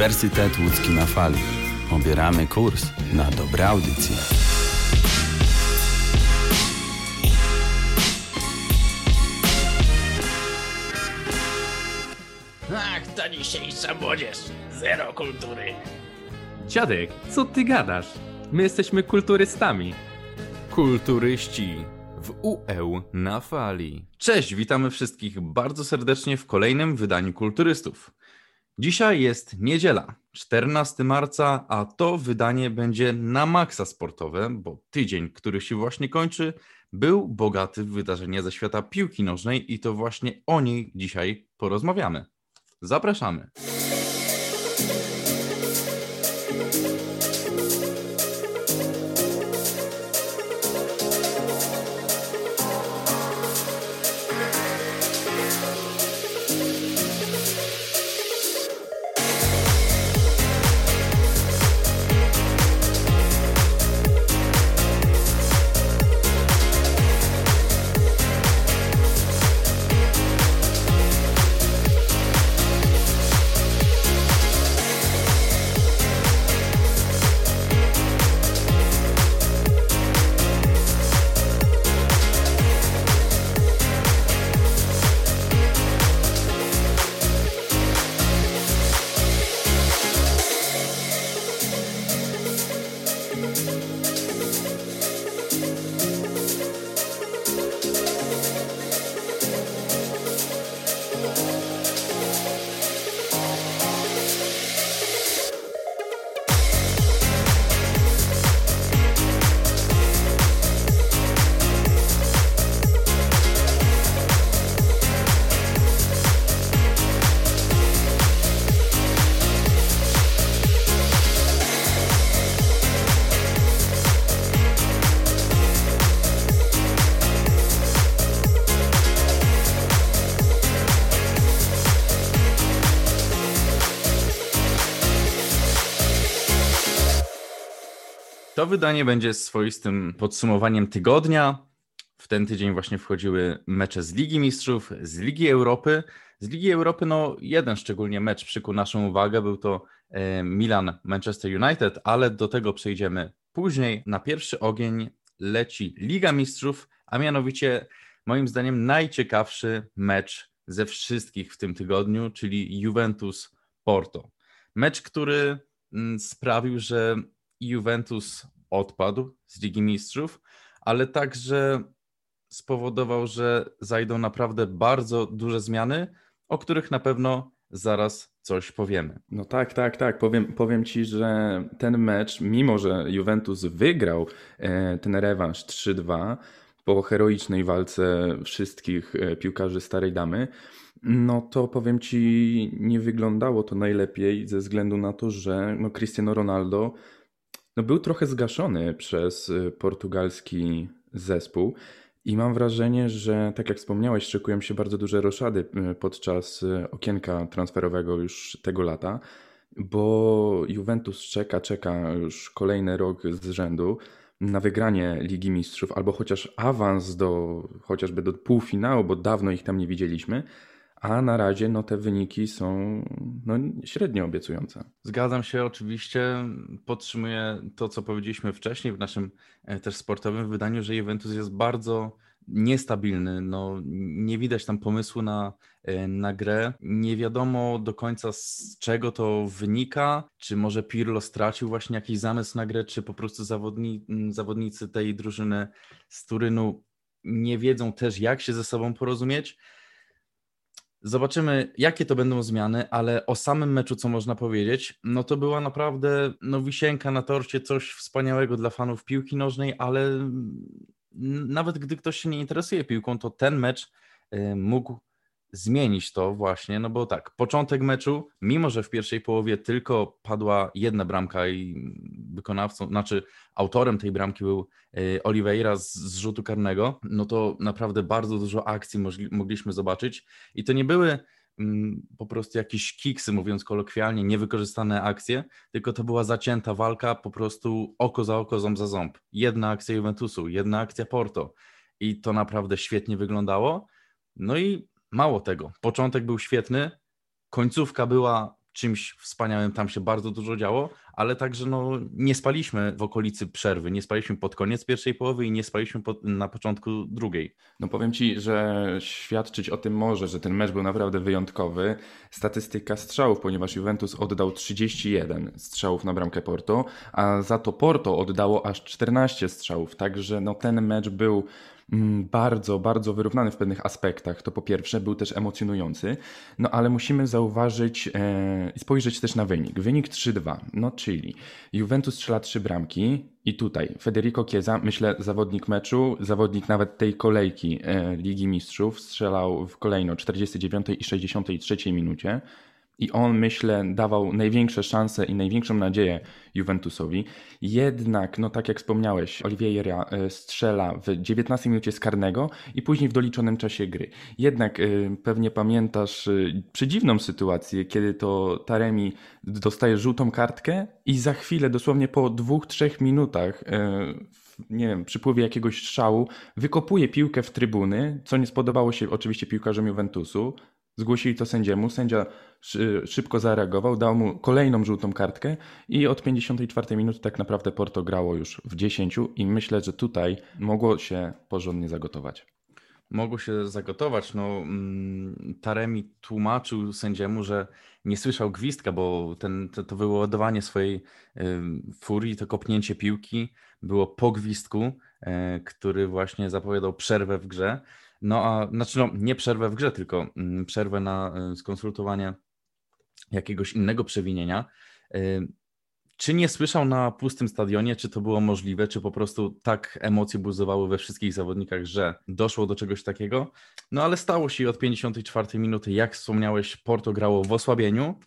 Uniwersytet Łódzki na fali. Obieramy kurs na dobre audycje. Ach, ta dzisiejsza młodzież. Zero kultury. Dziadek, co ty gadasz? My jesteśmy kulturystami. Kulturyści w UE na fali. Cześć, witamy wszystkich bardzo serdecznie w kolejnym wydaniu Kulturystów. Dzisiaj jest niedziela, 14 marca, a to wydanie będzie na maksa sportowe, bo tydzień, który się właśnie kończy, był bogaty w wydarzenia ze świata piłki nożnej i to właśnie o niej dzisiaj porozmawiamy. Zapraszamy. Wydanie będzie swoistym podsumowaniem tygodnia. W ten tydzień właśnie wchodziły mecze z Ligi Mistrzów, z Ligi Europy. Z Ligi Europy, no jeden szczególnie mecz przykuł naszą uwagę, był to e, Milan-Manchester United, ale do tego przejdziemy później. Na pierwszy ogień leci Liga Mistrzów, a mianowicie moim zdaniem najciekawszy mecz ze wszystkich w tym tygodniu, czyli Juventus-Porto. Mecz, który mm, sprawił, że Juventus odpadł z Ligi Mistrzów, ale także spowodował, że zajdą naprawdę bardzo duże zmiany, o których na pewno zaraz coś powiemy. No tak, tak, tak. Powiem, powiem Ci, że ten mecz, mimo że Juventus wygrał e, ten rewanż 3-2 po heroicznej walce wszystkich e, piłkarzy Starej Damy, no to powiem Ci, nie wyglądało to najlepiej ze względu na to, że no Cristiano Ronaldo no był trochę zgaszony przez y, portugalski zespół. I mam wrażenie, że tak jak wspomniałeś, szykują się bardzo duże roszady y, podczas y, okienka transferowego już tego lata, bo Juventus czeka, czeka już kolejny rok z rzędu na wygranie Ligi Mistrzów albo chociaż awans do chociażby do półfinału, bo dawno ich tam nie widzieliśmy a na razie no, te wyniki są no, średnio obiecujące. Zgadzam się oczywiście, podtrzymuję to, co powiedzieliśmy wcześniej w naszym e, też sportowym wydaniu, że Juventus jest bardzo niestabilny, no, nie widać tam pomysłu na, e, na grę, nie wiadomo do końca z czego to wynika, czy może Pirlo stracił właśnie jakiś zamysł na grę, czy po prostu zawodni, zawodnicy tej drużyny z Turynu nie wiedzą też jak się ze sobą porozumieć, Zobaczymy, jakie to będą zmiany, ale o samym meczu, co można powiedzieć, no to była naprawdę no, wisienka na torcie, coś wspaniałego dla fanów piłki nożnej, ale nawet gdy ktoś się nie interesuje piłką, to ten mecz y, mógł zmienić to właśnie, no bo tak, początek meczu, mimo że w pierwszej połowie tylko padła jedna bramka i wykonawcą, znaczy autorem tej bramki był y, Oliveira z, z rzutu karnego, no to naprawdę bardzo dużo akcji mogliśmy zobaczyć i to nie były mm, po prostu jakieś kiksy, mówiąc kolokwialnie, niewykorzystane akcje, tylko to była zacięta walka, po prostu oko za oko, ząb za ząb. Jedna akcja Juventusu, jedna akcja Porto i to naprawdę świetnie wyglądało. No i Mało tego, początek był świetny, końcówka była czymś wspaniałym, tam się bardzo dużo działo, ale także no, nie spaliśmy w okolicy przerwy, nie spaliśmy pod koniec pierwszej połowy i nie spaliśmy pod, na początku drugiej. No powiem Ci, że świadczyć o tym może, że ten mecz był naprawdę wyjątkowy. Statystyka strzałów, ponieważ Juventus oddał 31 strzałów na bramkę Porto, a za to Porto oddało aż 14 strzałów, także no, ten mecz był bardzo, bardzo wyrównany w pewnych aspektach. To po pierwsze, był też emocjonujący, no ale musimy zauważyć e, i spojrzeć też na wynik. Wynik 3-2, no czyli Juventus strzela trzy bramki i tutaj Federico Chiesa, myślę, zawodnik meczu, zawodnik nawet tej kolejki e, Ligi Mistrzów, strzelał w kolejno 49 i 63 minucie i on, myślę, dawał największe szanse i największą nadzieję Juventusowi. Jednak, no tak jak wspomniałeś, Oliveira e, strzela w 19 minucie z karnego i później w doliczonym czasie gry. Jednak e, pewnie pamiętasz e, przedziwną sytuację, kiedy to Taremi dostaje żółtą kartkę i za chwilę, dosłownie po dwóch, trzech minutach, nie wiem, przypływie jakiegoś strzału, wykopuje piłkę w trybuny, co nie spodobało się oczywiście piłkarzom Juventusu. Zgłosili to sędziemu. Sędzia szybko zareagował, dał mu kolejną żółtą kartkę i od 54 minuty tak naprawdę Porto grało już w 10 i myślę, że tutaj mogło się porządnie zagotować. Mogło się zagotować. No, mm, Taremi tłumaczył sędziemu, że nie słyszał gwizdka, bo ten, to, to wyładowanie swojej furii, to kopnięcie piłki było po gwizdku, e, który właśnie zapowiadał przerwę w grze. No a znaczy no, nie przerwę w grze, tylko mm, przerwę na e, skonsultowanie jakiegoś innego przewinienia. Y, czy nie słyszał na pustym stadionie, czy to było możliwe, czy po prostu tak emocje buzowały we wszystkich zawodnikach, że doszło do czegoś takiego? No ale stało się od 54 minuty, jak wspomniałeś, Porto grało w osłabieniu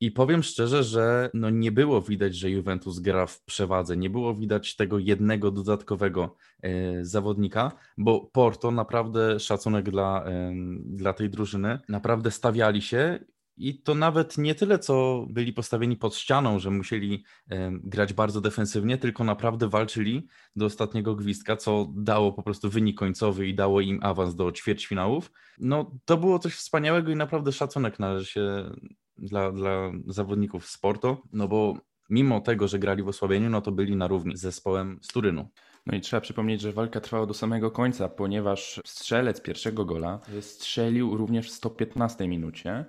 i powiem szczerze, że no nie było widać, że Juventus gra w przewadze, nie było widać tego jednego dodatkowego e, zawodnika, bo Porto naprawdę szacunek dla, e, dla tej drużyny, naprawdę stawiali się i to nawet nie tyle, co byli postawieni pod ścianą, że musieli grać bardzo defensywnie, tylko naprawdę walczyli do ostatniego gwizdka, co dało po prostu wynik końcowy i dało im awans do ćwierćfinałów. No to było coś wspaniałego i naprawdę szacunek należy się dla, dla zawodników sportu, no bo mimo tego, że grali w osłabieniu, no to byli na równi z zespołem z Turynu. No i trzeba przypomnieć, że walka trwała do samego końca, ponieważ strzelec pierwszego gola strzelił również w 115 minucie,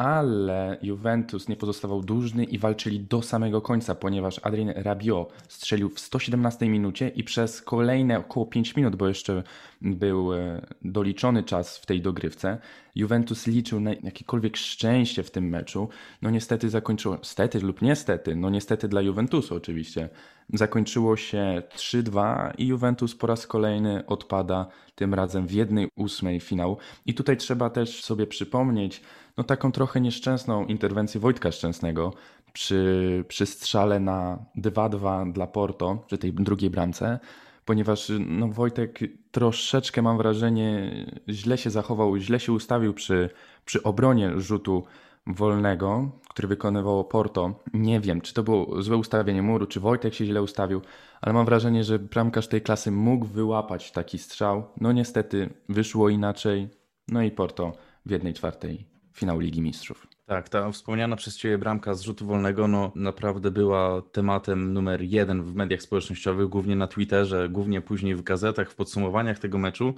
ale Juventus nie pozostawał dłużny i walczyli do samego końca, ponieważ Adrien Rabiot strzelił w 117 minucie i przez kolejne około 5 minut, bo jeszcze był e, doliczony czas w tej dogrywce, Juventus liczył na jakiekolwiek szczęście w tym meczu. No niestety zakończyło, stety lub niestety, no niestety dla Juventusu oczywiście, zakończyło się 3-2 i Juventus po raz kolejny odpada tym razem w jednej ósmej finału. I tutaj trzeba też sobie przypomnieć, no taką trochę nieszczęsną interwencję Wojtka Szczęsnego przy, przy strzale na 2-2 dla Porto, przy tej drugiej bramce, ponieważ no, Wojtek troszeczkę mam wrażenie źle się zachował, źle się ustawił przy, przy obronie rzutu wolnego, który wykonywało Porto. Nie wiem, czy to było złe ustawienie muru, czy Wojtek się źle ustawił, ale mam wrażenie, że bramkarz tej klasy mógł wyłapać taki strzał. No niestety wyszło inaczej. No i Porto w jednej czwartej finał Ligi Mistrzów. Tak, ta wspomniana przez Ciebie bramka z rzutu wolnego no, naprawdę była tematem numer jeden w mediach społecznościowych, głównie na Twitterze, głównie później w gazetach, w podsumowaniach tego meczu.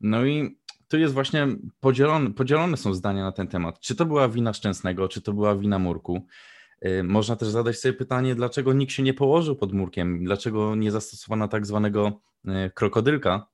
No i tu jest właśnie podzielone, podzielone są zdania na ten temat. Czy to była wina Szczęsnego, czy to była wina Murku? Y, można też zadać sobie pytanie, dlaczego nikt się nie położył pod murkiem, dlaczego nie zastosowano tak zwanego y, krokodylka,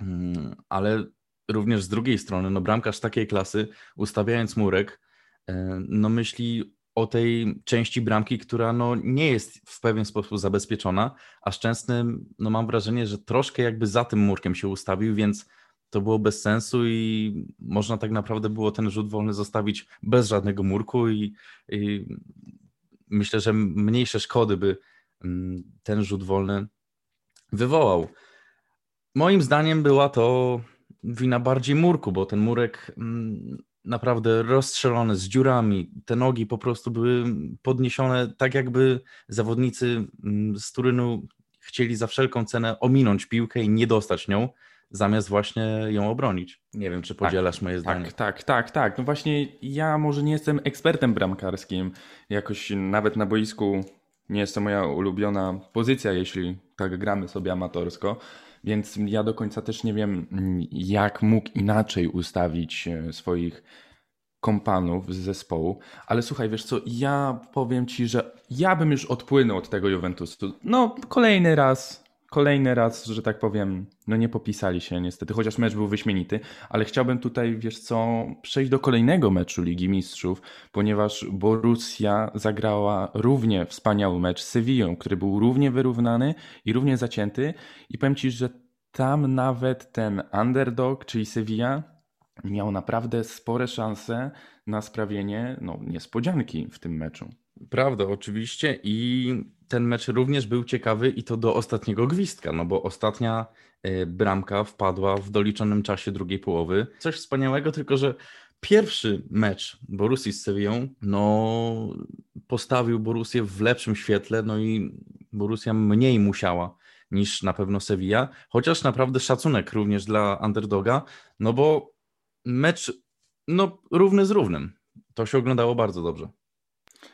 mm, ale również z drugiej strony, no bramkarz takiej klasy, ustawiając murek, e, no myśli o tej części bramki, która no nie jest w pewien sposób zabezpieczona, a Szczęsny, no mam wrażenie, że troszkę jakby za tym murkiem się ustawił, więc to było bez sensu i można tak naprawdę było ten rzut wolny zostawić bez żadnego murku i, i myślę, że mniejsze szkody by mm, ten rzut wolny wywołał. Moim zdaniem była to wina bardziej murku, bo ten murek mm, naprawdę rozstrzelony z dziurami, te nogi po prostu były podniesione tak jakby zawodnicy mm, z Turynu chcieli za wszelką cenę ominąć piłkę i nie dostać nią. zamiast właśnie ją obronić. Nie wiem, czy podzielasz tak, moje zdanie. Tak, tak, tak, tak. No właśnie ja może nie jestem ekspertem bramkarskim. Jakoś nawet na boisku nie jest to moja ulubiona pozycja, jeśli tak gramy sobie amatorsko. Więc ja do końca też nie wiem, jak mógł inaczej ustawić e, swoich kompanów z zespołu. Ale słuchaj, wiesz co, ja powiem ci, że ja bym już odpłynął od tego Juventusu. No, kolejny raz, kolejny raz, że tak powiem, no nie popisali się niestety, chociaż mecz był wyśmienity, ale chciałbym tutaj, wiesz co, przejść do kolejnego meczu Ligi Mistrzów, ponieważ Borussia zagrała równie wspaniały mecz z Sevillą, który był równie wyrównany i równie zacięty i powiem ci, że tam nawet ten underdog, czyli Sevilla, miał naprawdę spore szanse na sprawienie no, niespodzianki w tym meczu. Prawda, oczywiście. I ten mecz również był ciekawy i to do ostatniego gwizdka, no bo ostatnia e, bramka wpadła w doliczonym czasie drugiej połowy. Coś wspaniałego, tylko że pierwszy mecz Borussii z Sevillą, no postawił Borussię w lepszym świetle, no i Borussia mniej musiała niż na pewno Sevilla, chociaż naprawdę szacunek również dla underdoga, no bo mecz no równy z równym. To się oglądało bardzo dobrze.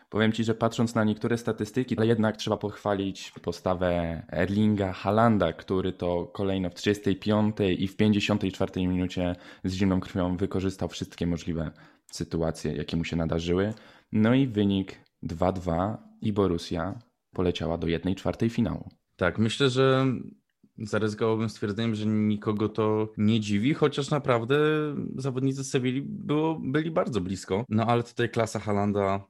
Powiem Ci, że patrząc na niektóre statystyki, ale jednak trzeba pochwalić postawę Erlinga Halanda, który to kolejno w 35 i w 54 minucie z zimną krwią wykorzystał wszystkie możliwe sytuacje, jakie mu się nadarzyły. No i wynik 2-2 i Borussia poleciała do 1-4 finału. Tak, myślę, że zaryzykowałbym stwierdzeniem, że nikogo to nie dziwi, chociaż naprawdę zawodnicy Sewilli było, byli bardzo blisko. No ale tutaj klasa Halanda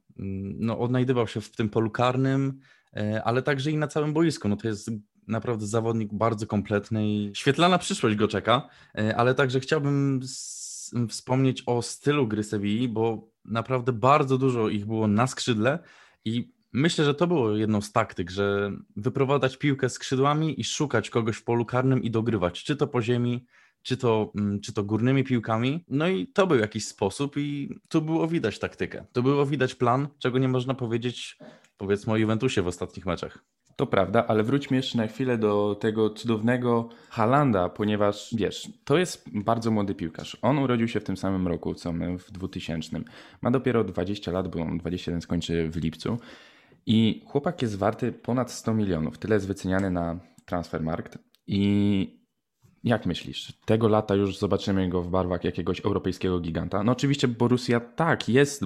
no, odnajdywał się w tym polu karnym, e, ale także i na całym boisku. No to jest naprawdę zawodnik bardzo kompletny i świetlana przyszłość go czeka, e, ale także chciałbym wspomnieć o stylu gry Sewilli, bo naprawdę bardzo dużo ich było na skrzydle i Myślę, że to było jedną z taktyk, że wyprowadzać piłkę skrzydłami i szukać kogoś w polu karnym i dogrywać, czy to po ziemi, czy to, mm, czy to górnymi piłkami. No i to był jakiś sposób i tu było widać taktykę. Tu było widać plan, czego nie można powiedzieć powiedzmy o Juventusie w ostatnich meczach. To prawda, ale wróćmy jeszcze na chwilę do tego cudownego Halanda, ponieważ wiesz, to jest bardzo młody piłkarz. On urodził się w tym samym roku, co my w 2000. Ma dopiero 20 lat, bo on 21 skończy w lipcu. I chłopak jest warty ponad 100 milionów. Tyle jest wyceniany na Transfermarkt. I jak myślisz, tego lata już zobaczymy go w barwach jakiegoś europejskiego giganta? No oczywiście Borussia tak, jest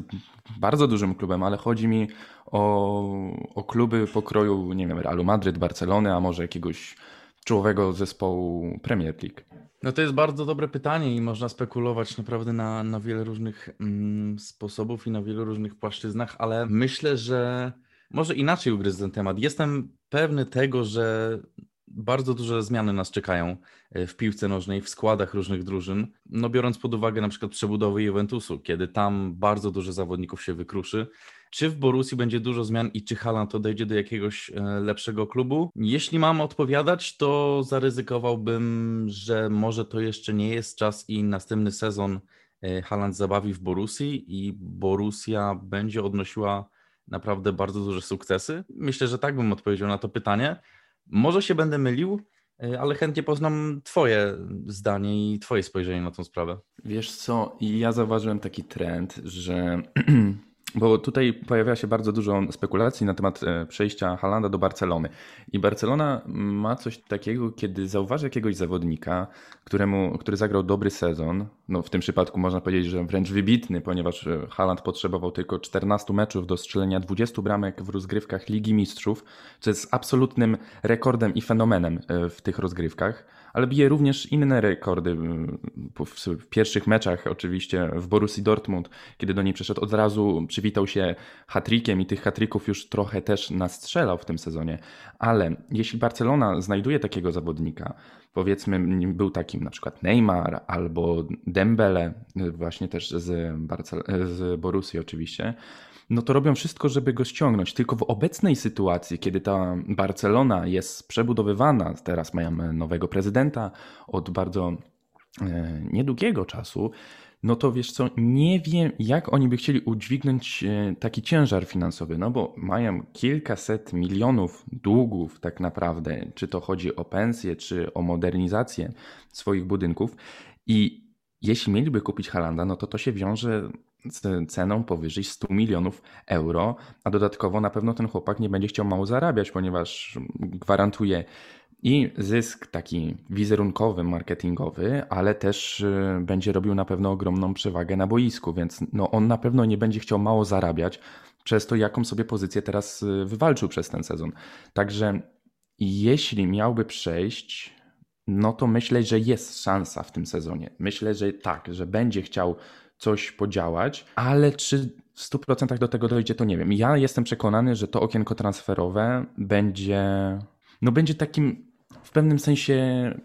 bardzo dużym klubem, ale chodzi mi o, o kluby pokroju, nie wiem, Realu Madryt, Barcelony, a może jakiegoś czołowego zespołu Premier League. No to jest bardzo dobre pytanie i można spekulować naprawdę na, na wiele różnych mm, sposobów i na wielu różnych płaszczyznach, ale myślę, że może inaczej ugryzę ten temat. Jestem pewny tego, że bardzo duże zmiany nas czekają e, w piłce nożnej, w składach różnych drużyn. No biorąc pod uwagę na przykład przebudowy Juventusu, kiedy tam bardzo dużo zawodników się wykruszy. Czy w Borussii będzie dużo zmian i czy Haaland odejdzie do jakiegoś e, lepszego klubu? Jeśli mam odpowiadać, to zaryzykowałbym, że może to jeszcze nie jest czas i następny sezon e, Haaland zabawi w Borussii i Borussia będzie odnosiła naprawdę bardzo duże sukcesy? Myślę, że tak bym odpowiedział na to pytanie. Może się będę mylił, e, ale chętnie poznam Twoje zdanie i Twoje spojrzenie na tą sprawę. Wiesz co, ja zauważyłem taki trend, że Bo tutaj pojawia się bardzo dużo spekulacji na temat e, przejścia Halanda do Barcelony. I Barcelona ma coś takiego, kiedy zauważy jakiegoś zawodnika, któremu, który zagrał dobry sezon, no w tym przypadku można powiedzieć, że wręcz wybitny, ponieważ e, Haland potrzebował tylko 14 meczów do strzelenia 20 bramek w rozgrywkach Ligi Mistrzów, co jest absolutnym rekordem i fenomenem e, w tych rozgrywkach ale bije również inne rekordy. Mm, w pierwszych meczach oczywiście w Borussii Dortmund, kiedy do niej przeszedł, od razu przywitał się hatrykiem i tych hatryków już trochę też nastrzelał w tym sezonie. Ale jeśli Barcelona znajduje takiego zawodnika, powiedzmy był takim na przykład Neymar albo Dembele, właśnie też z, Barcel- z Borussii oczywiście, no to robią wszystko, żeby go ściągnąć. Tylko w obecnej sytuacji, kiedy ta Barcelona jest przebudowywana, teraz mają nowego prezydenta od bardzo e, niedługiego czasu, no to wiesz co, nie wiem, jak oni by chcieli udźwignąć e, taki ciężar finansowy, no bo mają kilkaset milionów długów tak naprawdę, czy to chodzi o pensje, czy o modernizację swoich budynków i jeśli mieliby kupić Halanda, no to to się wiąże z ceną powyżej 100 milionów euro, a dodatkowo na pewno ten chłopak nie będzie chciał mało zarabiać, ponieważ gwarantuje i zysk taki wizerunkowy, marketingowy, ale też y, będzie robił na pewno ogromną przewagę na boisku, więc no on na pewno nie będzie chciał mało zarabiać przez to, jaką sobie pozycję teraz y, wywalczył przez ten sezon. Także jeśli miałby przejść, no to myślę, że jest szansa w tym sezonie. Myślę, że tak, że będzie chciał coś podziałać, ale czy w 100% do tego dojdzie, to nie wiem. Ja jestem przekonany, że to okienko transferowe będzie, no będzie takim w pewnym sensie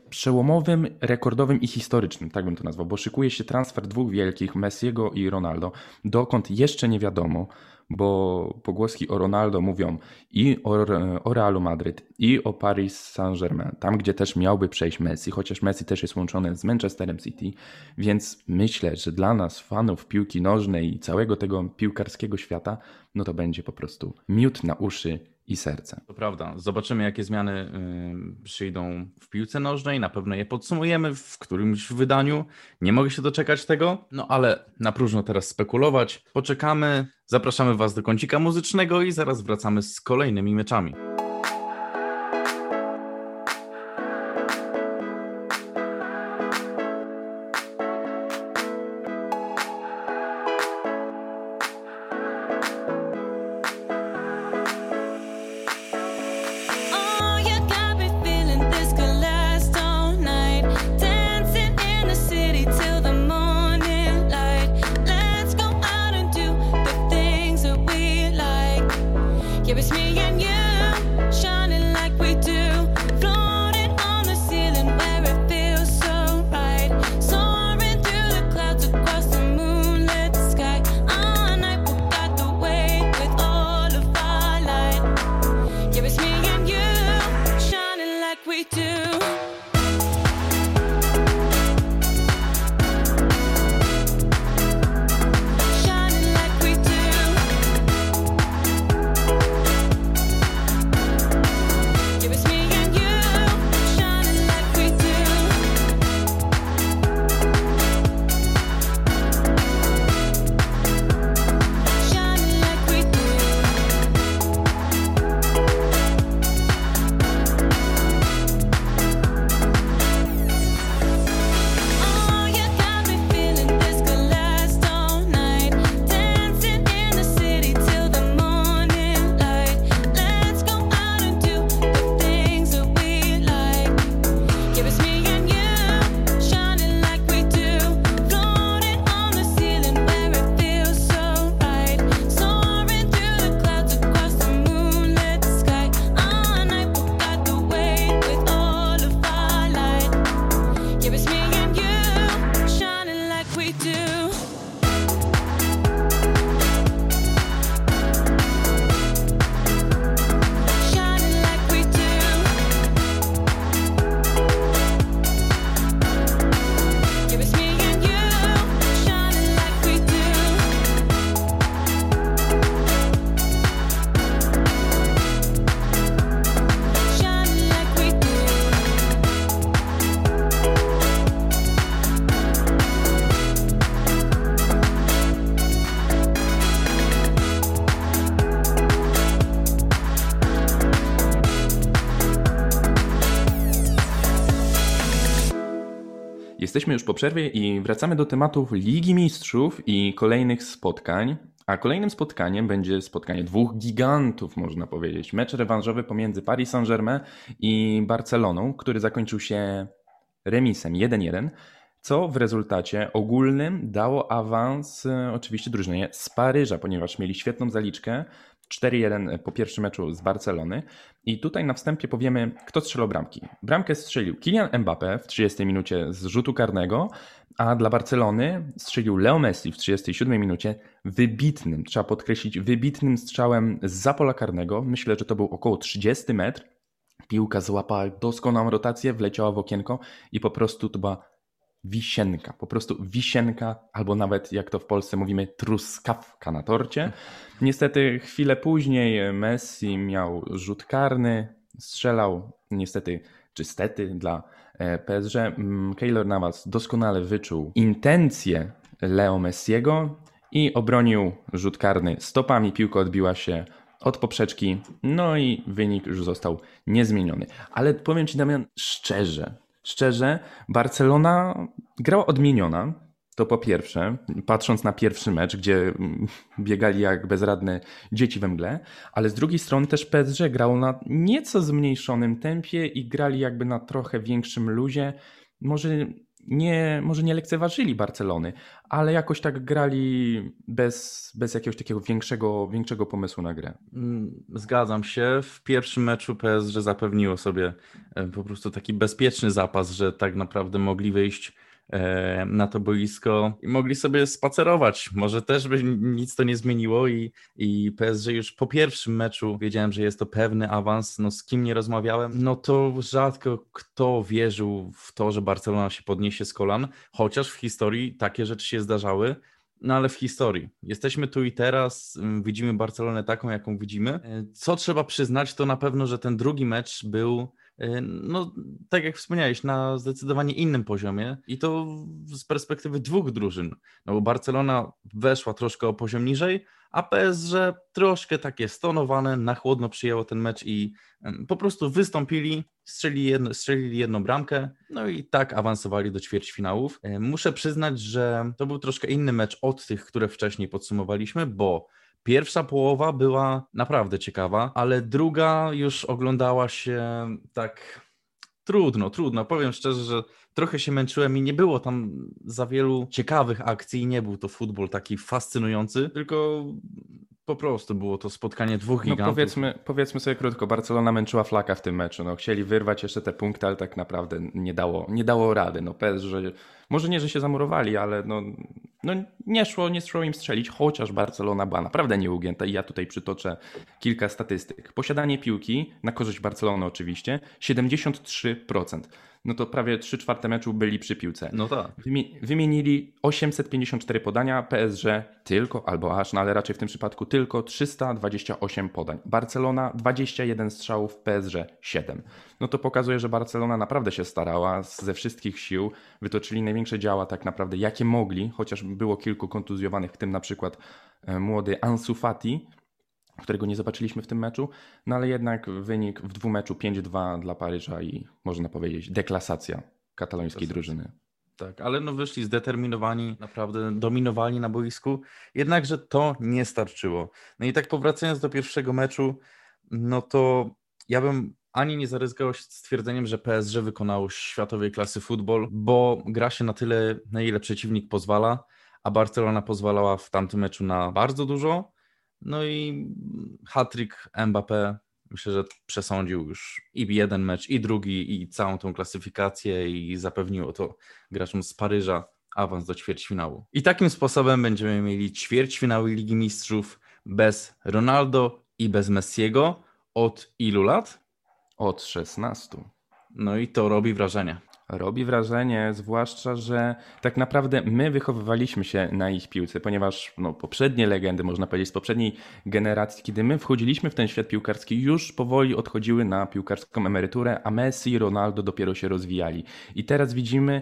przełomowym, rekordowym i historycznym, tak bym to nazwał, bo szykuje się transfer dwóch wielkich, Messiego i Ronaldo, dokąd jeszcze nie wiadomo, bo pogłoski o Ronaldo mówią i o, o Realu Madryt, i o Paris Saint-Germain, tam gdzie też miałby przejść Messi, chociaż Messi też jest łączony z Manchesterem City, więc myślę, że dla nas, fanów piłki nożnej i całego tego piłkarskiego świata, no to będzie po prostu miód na uszy i serce. To prawda. Zobaczymy, jakie zmiany y, przyjdą w piłce nożnej. Na pewno je podsumujemy w którymś wydaniu. Nie mogę się doczekać tego, no ale na próżno teraz spekulować. Poczekamy. Zapraszamy Was do kącika muzycznego i zaraz wracamy z kolejnymi meczami. Jesteśmy już po przerwie i wracamy do tematów Ligi Mistrzów i kolejnych spotkań. A kolejnym spotkaniem będzie spotkanie dwóch gigantów, można powiedzieć. Mecz rewanżowy pomiędzy Paris Saint-Germain i Barceloną, który zakończył się remisem 1-1, co w rezultacie ogólnym dało awans e, oczywiście drużynie z Paryża, ponieważ mieli świetną zaliczkę 4-1 po pierwszym meczu z Barcelony. I tutaj na wstępie powiemy, kto strzelał bramki. Bramkę strzelił Kylian Mbappé w 30 minucie z rzutu karnego, a dla Barcelony strzelił Leo Messi w 37 minucie wybitnym, trzeba podkreślić, wybitnym strzałem z zapola karnego. Myślę, że to był około 30 metr. Piłka złapała doskonałą rotację, wleciała w okienko i po prostu to była wisienka, po prostu wisienka, albo nawet jak to w Polsce mówimy, truskawka na torcie. Niestety chwilę później Messi miał rzut karny, strzelał niestety czy stety dla e, PSG. Mm, Keylor Navas doskonale wyczuł intencje Leo Messiego i obronił rzut karny stopami. Piłka odbiła się od poprzeczki, no i wynik już został niezmieniony. Ale powiem Ci, Damian, szczerze, szczerze, Barcelona grała odmieniona. To po pierwsze, patrząc na pierwszy mecz, gdzie biegali jak bezradne dzieci we mgle, ale z drugiej strony też PSG grał na nieco zmniejszonym tempie i grali jakby na trochę większym luzie. Może nie, może nie lekceważyli Barcelony, ale jakoś tak grali bez, bez jakiegoś takiego większego, większego pomysłu na grę. Mm, zgadzam się. W pierwszym meczu PSG zapewniło sobie e, po prostu taki bezpieczny zapas, że tak naprawdę mogli wyjść na to boisko i mogli sobie spacerować. Może też by nic to nie zmieniło i, i PSG już po pierwszym meczu wiedziałem, że jest to pewny awans. No z kim nie rozmawiałem, no to rzadko kto wierzył w to, że Barcelona się podniesie z kolan, chociaż w historii takie rzeczy się zdarzały. No ale w historii. Jesteśmy tu i teraz, widzimy Barcelonę taką, jaką widzimy. E, co trzeba przyznać, to na pewno, że ten drugi mecz był no, tak jak wspomniałeś, na zdecydowanie innym poziomie i to z perspektywy dwóch drużyn. No bo Barcelona weszła troszkę o poziom niżej, a PSG troszkę takie stonowane, na chłodno przyjęło ten mecz i po prostu wystąpili, strzelili, jedno, strzelili jedną bramkę, no i tak awansowali do ćwierćfinałów. Muszę przyznać, że to był troszkę inny mecz od tych, które wcześniej podsumowaliśmy, bo Pierwsza połowa była naprawdę ciekawa, ale druga już oglądała się tak trudno, trudno. Powiem szczerze, że trochę się męczyłem i nie było tam za wielu ciekawych akcji. Nie był to futbol taki fascynujący, tylko po prostu było to spotkanie dwóch no gigantów. No powiedzmy, powiedzmy sobie krótko, Barcelona męczyła flaka w tym meczu. No, chcieli wyrwać jeszcze te punkty, ale tak naprawdę nie dało, nie dało rady. No, że może nie, że się zamurowali, ale no, no nie, szło, nie szło im strzelić, chociaż Barcelona była naprawdę nieugięta i ja tutaj przytoczę kilka statystyk. Posiadanie piłki, na korzyść Barcelony oczywiście, 73% no to prawie 3 czwarte meczu byli przy piłce. No tak. Wymienili 854 podania, PSG tylko, albo aż, no ale raczej w tym przypadku tylko 328 podań. Barcelona 21 strzałów, PSG 7. No to pokazuje, że Barcelona naprawdę się starała ze wszystkich sił, wytoczyli największe działa tak naprawdę jakie mogli, chociaż było kilku kontuzjowanych, w tym na przykład e, młody Ansu Fati, którego nie zobaczyliśmy w tym meczu, no ale jednak wynik w dwumeczu 5-2 dla Paryża i można powiedzieć deklasacja katalońskiej drużyny. Tak, ale no wyszli zdeterminowani, naprawdę dominowali na boisku, jednakże to nie starczyło. No i tak powracając do pierwszego meczu, no to ja bym ani nie zaryzykował stwierdzeniem, że PSG wykonało światowej klasy futbol, bo gra się na tyle, na ile przeciwnik pozwala, a Barcelona pozwalała w tamtym meczu na bardzo dużo, no i hat-trick Mbappé myślę, że przesądził już i jeden mecz, i drugi, i całą tą klasyfikację i zapewniło to graczom z Paryża awans do ćwierćfinału. I takim sposobem będziemy mieli ćwierćfinały Ligi Mistrzów bez Ronaldo i bez Messiego od ilu lat? Od 16. No i to robi wrażenie. Robi wrażenie, zwłaszcza, że tak naprawdę my wychowywaliśmy się na ich piłce, ponieważ no, poprzednie legendy, można powiedzieć, z poprzedniej generacji, kiedy my wchodziliśmy w ten świat piłkarski, już powoli odchodziły na piłkarską emeryturę, a Messi i Ronaldo dopiero się rozwijali. I teraz widzimy,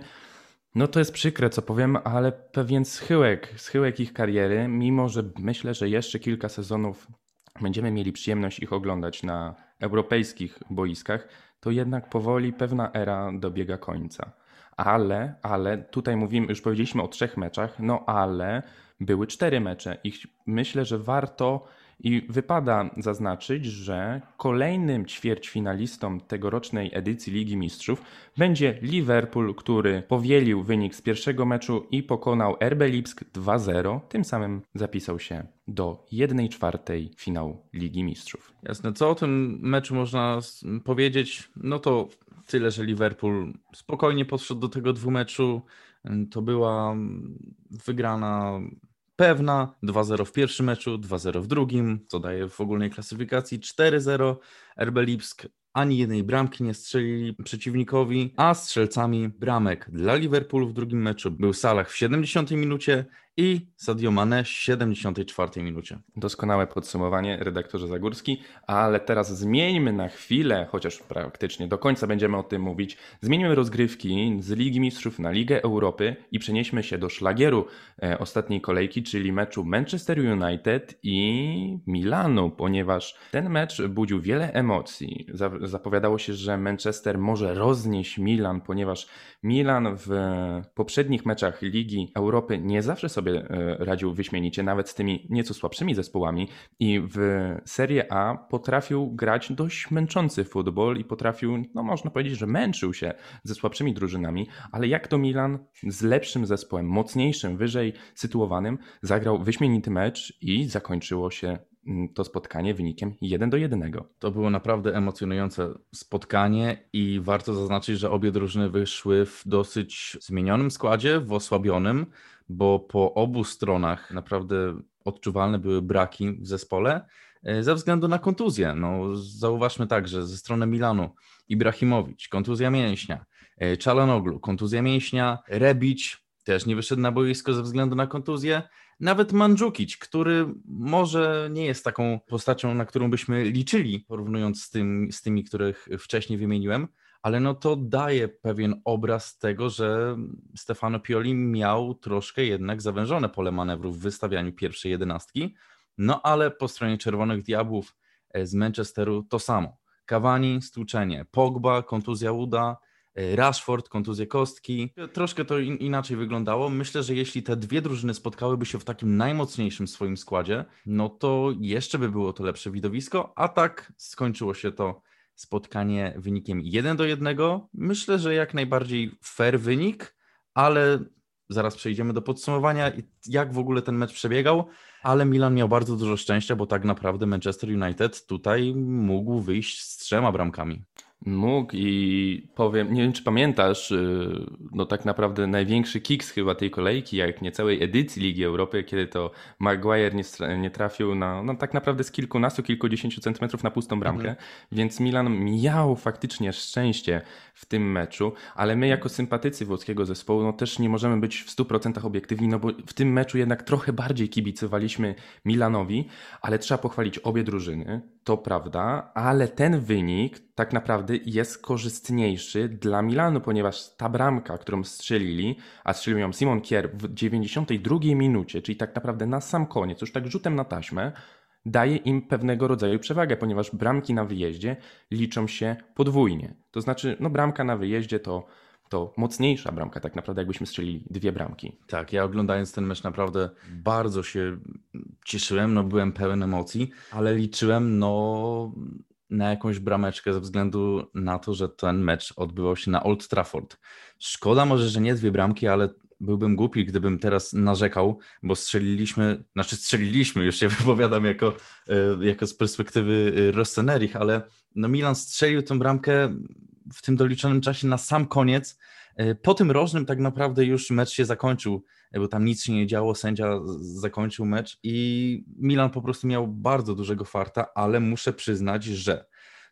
no to jest przykre, co powiem, ale pewien schyłek, schyłek ich kariery, mimo że myślę, że jeszcze kilka sezonów będziemy mieli przyjemność ich oglądać na europejskich boiskach, to jednak powoli pewna era dobiega końca. Ale, ale, tutaj mówimy, już powiedzieliśmy o trzech meczach, no ale były cztery mecze i myślę, że warto i wypada zaznaczyć, że kolejnym ćwierćfinalistą tegorocznej edycji Ligi Mistrzów będzie Liverpool, który powielił wynik z pierwszego meczu i pokonał RB Lipsk 2-0. Tym samym zapisał się do 1 czwartej finału Ligi Mistrzów. Jasne. Co o tym meczu można powiedzieć? No to tyle, że Liverpool spokojnie podszedł do tego dwumeczu. To była wygrana pewna. 2-0 w pierwszym meczu, 2-0 w drugim, co daje w ogólnej klasyfikacji 4-0. RB Lipsk ani jednej bramki nie strzelili przeciwnikowi, a strzelcami bramek dla Liverpoolu w drugim meczu był Salah w 70 minucie i Sadio Mane w 74 minucie. Doskonałe podsumowanie, redaktorze Zagórski, ale teraz zmieńmy na chwilę, chociaż praktycznie do końca będziemy o tym mówić, zmieńmy rozgrywki z Ligi Mistrzów na Ligę Europy i przenieśmy się do szlagieru e, ostatniej kolejki, czyli meczu Manchester United i Milanu, ponieważ ten mecz budził wiele emocji. Zapowiadało się, że Manchester może roznieść Milan, ponieważ Milan w poprzednich meczach Ligi Europy nie zawsze sobie sobie e, radził wyśmienicie, nawet z tymi nieco słabszymi zespołami i w Serie A potrafił grać dość męczący futbol i potrafił, no można powiedzieć, że męczył się ze słabszymi drużynami, ale jak to Milan z lepszym zespołem, mocniejszym, wyżej sytuowanym, zagrał wyśmienity mecz i zakończyło się mm, to spotkanie wynikiem 1 do 1. To było naprawdę emocjonujące spotkanie i warto zaznaczyć, że obie drużyny wyszły w dosyć zmienionym składzie, w osłabionym bo po obu stronach naprawdę odczuwalne były braki w zespole e, ze względu na kontuzję. No, zauważmy także ze strony Milanu Ibrahimowicz, kontuzja mięśnia, e, Czalanoglu, kontuzja mięśnia, Rebić też nie wyszedł na boisko ze względu na kontuzję. Nawet Mandzukic, który może nie jest taką postacią, na którą byśmy liczyli, porównując z, tym, z tymi, których wcześniej wymieniłem, ale no to daje pewien obraz tego, że Stefano Pioli miał troszkę jednak zawężone pole manewrów w wystawianiu pierwszej jedenastki, no ale po stronie Czerwonych Diabłów e, z Manchesteru to samo. Cavani, stłuczenie, Pogba, kontuzja uda, e, Rashford, kontuzje kostki. Troszkę to in, inaczej wyglądało. Myślę, że jeśli te dwie drużyny spotkałyby się w takim najmocniejszym swoim składzie, no to jeszcze by było to lepsze widowisko, a tak skończyło się to spotkanie wynikiem 1 do 1. Myślę, że jak najbardziej fair wynik, ale zaraz przejdziemy do podsumowania, jak w ogóle ten mecz przebiegał, ale Milan miał bardzo dużo szczęścia, bo tak naprawdę Manchester United tutaj mógł wyjść z trzema bramkami. Mógł i powiem, nie wiem czy pamiętasz, y, no tak naprawdę największy kiks chyba tej kolejki, jak nie całej edycji Ligi Europy, kiedy to Maguire nie, nie trafił na, no tak naprawdę z kilkunastu, kilkudziesięciu centymetrów na pustą bramkę, mhm. więc Milan miał faktycznie szczęście w tym meczu, ale my jako sympatycy włoskiego zespołu, no też nie możemy być w 100% obiektywni, no bo w tym meczu jednak trochę bardziej kibicowaliśmy Milanowi, ale trzeba pochwalić obie drużyny, to prawda, ale ten wynik tak naprawdę jest korzystniejszy dla Milanu, ponieważ ta bramka, którą strzelili, a strzelił ją Simon Kier w 92 minucie, czyli tak naprawdę na sam koniec, już tak rzutem na taśmę, daje im pewnego rodzaju przewagę, ponieważ bramki na wyjeździe liczą się podwójnie. To znaczy, no bramka na wyjeździe to to mocniejsza bramka, tak naprawdę, jakbyśmy strzelili dwie bramki. Tak, ja oglądając ten mecz naprawdę bardzo się cieszyłem, no byłem pełen emocji, ale liczyłem no na jakąś brameczkę ze względu na to, że ten mecz odbywał się na Old Trafford. Szkoda może, że nie dwie bramki, ale byłbym głupi, gdybym teraz narzekał, bo strzeliliśmy, znaczy strzeliliśmy, już się wypowiadam jako, e, jako z perspektywy e, Rossoneri, ale no Milan strzelił tę bramkę w tym doliczonym czasie na sam koniec. E, po tym rożnym tak naprawdę już mecz się zakończył, e, bo tam nic się nie działo, sędzia zakończył mecz i Milan po prostu miał bardzo dużego farta, ale muszę przyznać, że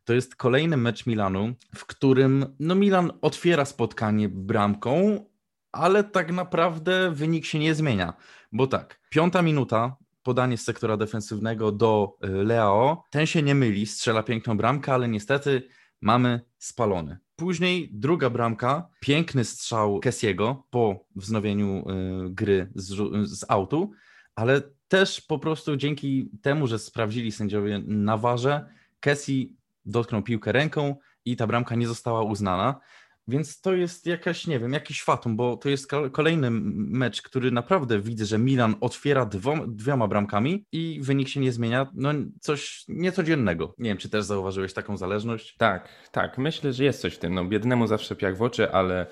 to jest kolejny mecz Milanu, w którym no Milan otwiera spotkanie bramką, ale tak naprawdę wynik się nie zmienia, bo tak, piąta minuta, podanie z sektora defensywnego do e, Leao, ten się nie myli, strzela piękną bramkę, ale niestety mamy spalony. Później druga bramka, piękny strzał Kessiego po wznowieniu y, gry z, z autu, ale też po prostu dzięki temu, że sprawdzili sędziowie na warze, Kessi dotknął piłkę ręką i ta bramka nie została uznana. Więc to jest jakaś, nie wiem, jakiś fatum, bo to jest kolejny mecz, który naprawdę widzę, że Milan otwiera dwoma, dwiema bramkami i wynik się nie zmienia. No coś niecodziennego. Nie wiem, czy też zauważyłeś taką zależność? Tak, tak. Myślę, że jest coś w tym. No biednemu zawsze piach w oczy, ale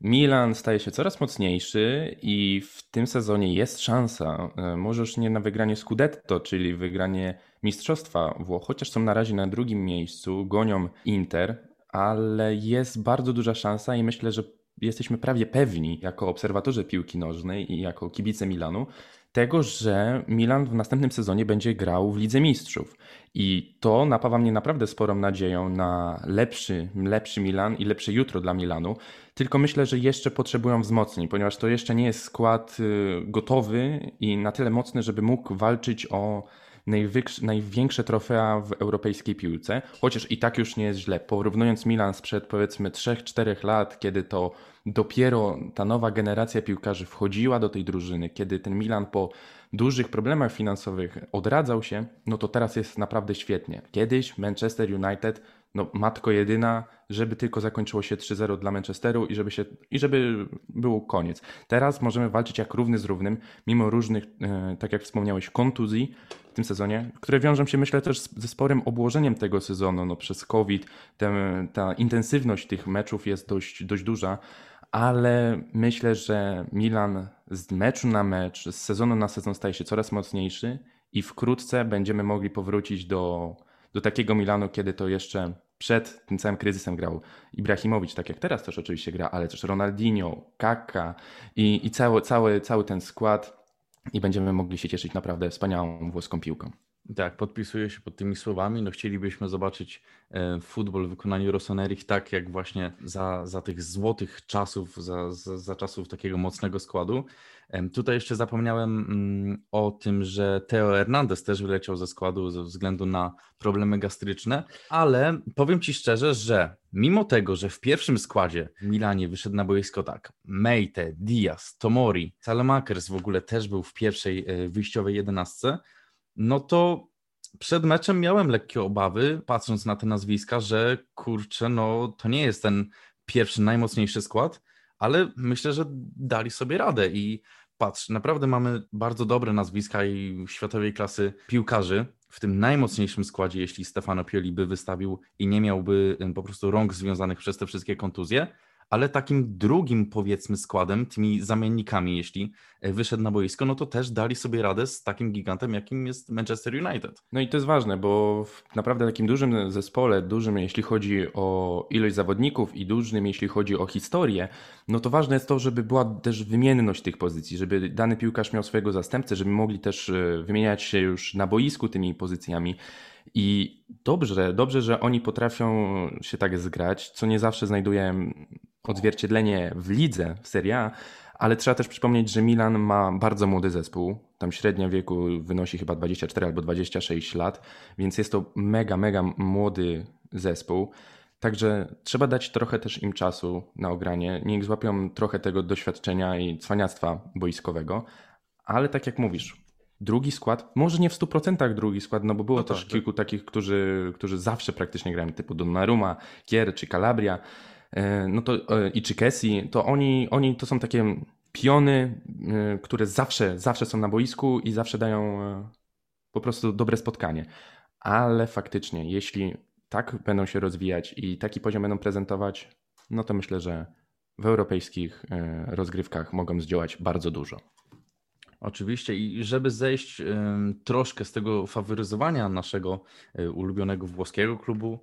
Milan staje się coraz mocniejszy i w tym sezonie jest szansa, e, może już nie na wygranie Scudetto, czyli wygranie Mistrzostwa Włoch, chociaż są na razie na drugim miejscu, gonią Inter, ale jest bardzo duża szansa i myślę, że jesteśmy prawie pewni, jako obserwatorzy piłki nożnej i jako kibice Milanu, tego, że Milan w następnym sezonie będzie grał w Lidze Mistrzów. I to napawa mnie naprawdę sporą nadzieją na lepszy, lepszy Milan i lepsze jutro dla Milanu. Tylko myślę, że jeszcze potrzebują wzmocnień, ponieważ to jeszcze nie jest skład y, gotowy i na tyle mocny, żeby mógł walczyć o największe trofea w europejskiej piłce, chociaż i tak już nie jest źle. Porównując Milan sprzed powiedzmy 3-4 lat, kiedy to dopiero ta nowa generacja piłkarzy wchodziła do tej drużyny, kiedy ten Milan po dużych problemach finansowych odradzał się, no to teraz jest naprawdę świetnie. Kiedyś Manchester United, no matko jedyna, żeby tylko zakończyło się 3-0 dla Manchesteru i żeby, się, i żeby był koniec. Teraz możemy walczyć jak równy z równym, mimo różnych, e, tak jak wspomniałeś, kontuzji tym sezonie, które wiążą się myślę też ze sporym obłożeniem tego sezonu. No, przez COVID ta intensywność tych meczów jest dość, dość duża, ale myślę, że Milan z meczu na mecz, z sezonu na sezon staje się coraz mocniejszy i wkrótce będziemy mogli powrócić do, do takiego Milanu, kiedy to jeszcze przed tym całym kryzysem grał Ibrahimowicz, tak jak teraz też oczywiście gra, ale też Ronaldinho, Kaka i, i cały, cały, cały ten skład i będziemy mogli się cieszyć naprawdę wspaniałą włoską piłką. Tak, podpisuję się pod tymi słowami. No chcielibyśmy zobaczyć e, futbol w wykonaniu Rossoneri tak jak właśnie za, za tych złotych czasów, za, za, za czasów takiego mocnego składu. E, tutaj jeszcze zapomniałem mm, o tym, że Teo Hernandez też wyleciał ze składu ze względu na problemy gastryczne, ale powiem Ci szczerze, że mimo tego, że w pierwszym składzie w Milanie wyszedł na boisko tak, Meite, Diaz, Tomori, Salemakers w ogóle też był w pierwszej e, wyjściowej jedenastce, no to przed meczem miałem lekkie obawy, patrząc na te nazwiska, że kurczę, no to nie jest ten pierwszy, najmocniejszy skład, ale myślę, że dali sobie radę i patrz, naprawdę mamy bardzo dobre nazwiska i światowej klasy piłkarzy w tym najmocniejszym składzie, jeśli Stefano Pioli by wystawił i nie miałby po prostu rąk związanych przez te wszystkie kontuzje, ale takim drugim powiedzmy składem, tymi zamiennikami, jeśli e, wyszedł na boisko, no to też dali sobie radę z takim gigantem, jakim jest Manchester United. No i to jest ważne, bo w naprawdę takim dużym zespole, dużym jeśli chodzi o ilość zawodników i dużym jeśli chodzi o historię, no to ważne jest to, żeby była też wymienność tych pozycji, żeby dany piłkarz miał swojego zastępcę, żeby mogli też e, wymieniać się już na boisku tymi pozycjami. I dobrze, dobrze, że oni potrafią się tak zgrać, co nie zawsze znajduje odzwierciedlenie w lidze, w Serie A, ale trzeba też przypomnieć, że Milan ma bardzo młody zespół. Tam średnia wieku wynosi chyba 24 albo 26 lat, więc jest to mega, mega młody zespół. Także trzeba dać trochę też im czasu na ogranie. Niech złapią trochę tego doświadczenia i cwaniactwa boiskowego. Ale tak jak mówisz, drugi skład, może nie w 100% drugi skład, no bo było no też tak, kilku tak. takich, którzy, którzy zawsze praktycznie grają, typu Donnarumma, Kier czy Calabria, e, no to e, i czy Kessi, to oni, oni to są takie piony, e, które zawsze, zawsze są na boisku i zawsze dają po prostu dobre spotkanie. Ale faktycznie, jeśli tak będą się rozwijać i taki poziom będą prezentować, no to myślę, że w europejskich rozgrywkach mogą zdziałać bardzo dużo. Oczywiście i żeby zejść troszkę z tego faworyzowania naszego e, ulubionego włoskiego klubu,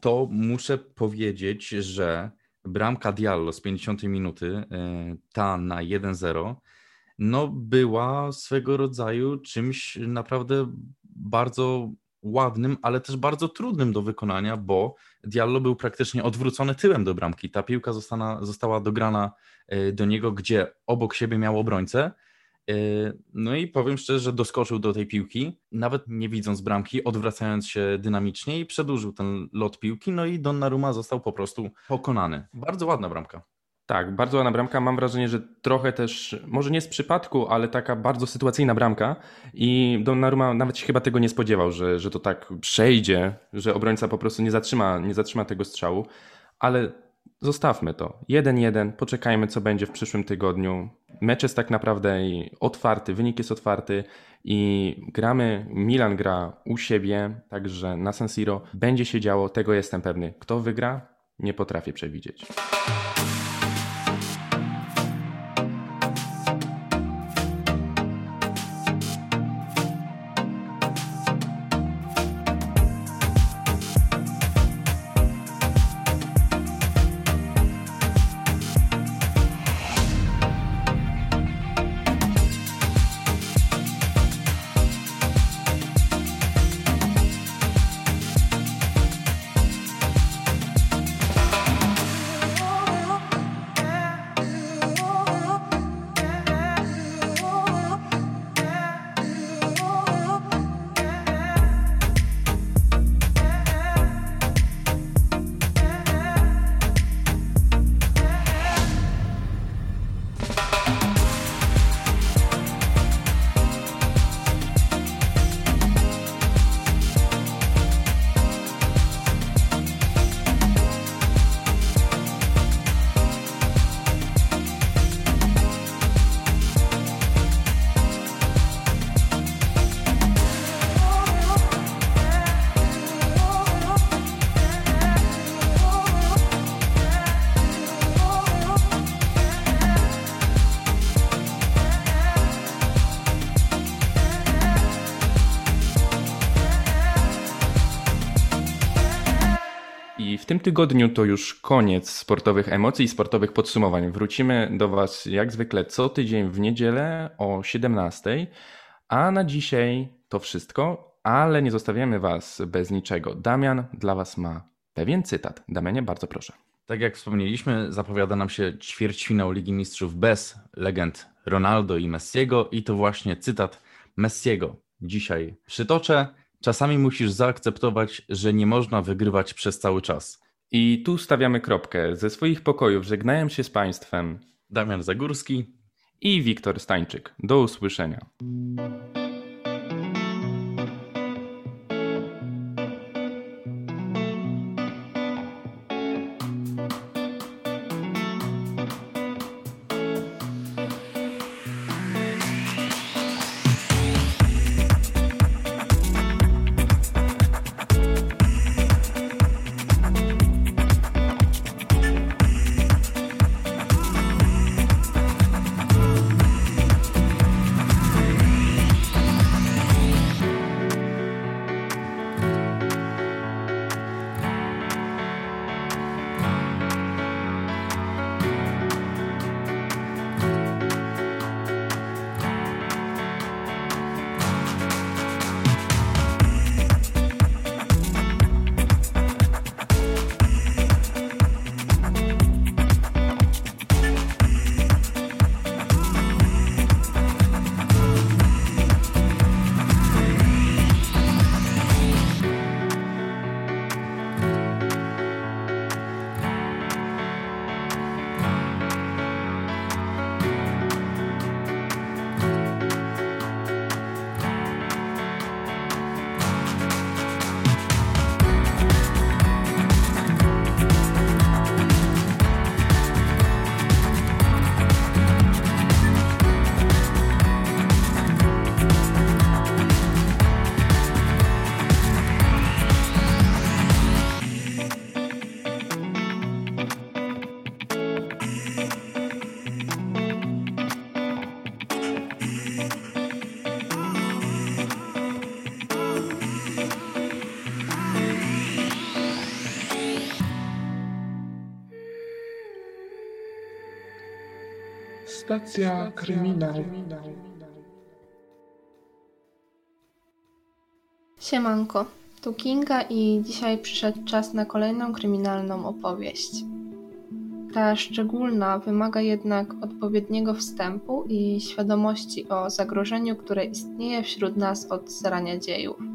to muszę powiedzieć, że bramka Diallo z 50 minuty, e, ta na 1-0, no była swego rodzaju czymś naprawdę bardzo ładnym, ale też bardzo trudnym do wykonania, bo Diallo był praktycznie odwrócony tyłem do bramki. Ta piłka została, dograna e, do niego, gdzie obok siebie miał obrońcę, no i powiem szczerze, że doskoczył do tej piłki, nawet nie widząc bramki, odwracając się dynamicznie i przedłużył ten lot piłki, no i Donnarumma został po prostu pokonany. Bardzo ładna bramka. Tak, bardzo ładna bramka. Mam wrażenie, że trochę też, może nie z przypadku, ale taka bardzo sytuacyjna bramka. I Donnarumma nawet się chyba tego nie spodziewał, że, że to tak przejdzie, że obrońca po prostu nie zatrzyma, nie zatrzyma tego strzału. Ale Zostawmy to. 1-1, poczekajmy, co będzie w przyszłym tygodniu. Mecz jest tak naprawdę otwarty, wynik jest otwarty i gramy, Milan gra u siebie, także na San Siro będzie się działo, tego jestem pewny. Kto wygra? Nie potrafię przewidzieć. Tygodniu to już koniec sportowych emocji i sportowych podsumowań. Wrócimy do Was jak zwykle co tydzień w niedzielę o 17. A na dzisiaj to wszystko, ale nie zostawiamy Was bez niczego. Damian dla Was ma pewien cytat. Damianie, bardzo proszę. Tak jak wspomnieliśmy, zapowiada nam się ćwierćfinał Ligi Mistrzów bez legend Ronaldo i Messiego i to właśnie cytat Messiego dzisiaj przytoczę. Czasami musisz zaakceptować, że nie można wygrywać przez cały czas. I tu stawiamy kropkę. Ze swoich pokojów żegnają się z Państwem Damian Zagórski i Wiktor Stańczyk. Do usłyszenia. Stacja kryminał. Siemanko, tu Kinga i dzisiaj przyszedł czas na kolejną kryminalną opowieść. Ta szczególna wymaga jednak odpowiedniego wstępu i świadomości o zagrożeniu, które istnieje wśród nas od zarania dziejów.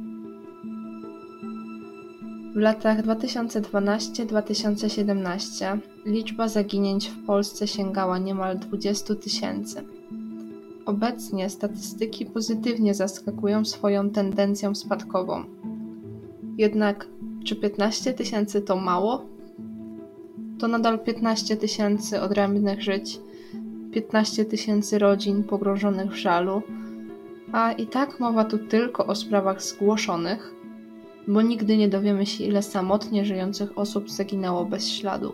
W latach 2012-2017 liczba zaginięć w Polsce sięgała niemal 20 tysięcy. Obecnie statystyki pozytywnie zaskakują swoją tendencją spadkową. Jednak czy 15 tysięcy to mało? To nadal 15 tysięcy odrębnych żyć, 15 tysięcy rodzin pogrążonych w żalu, a i tak mowa tu tylko o sprawach zgłoszonych, bo nigdy nie dowiemy się, ile samotnie żyjących osób zaginęło bez śladu.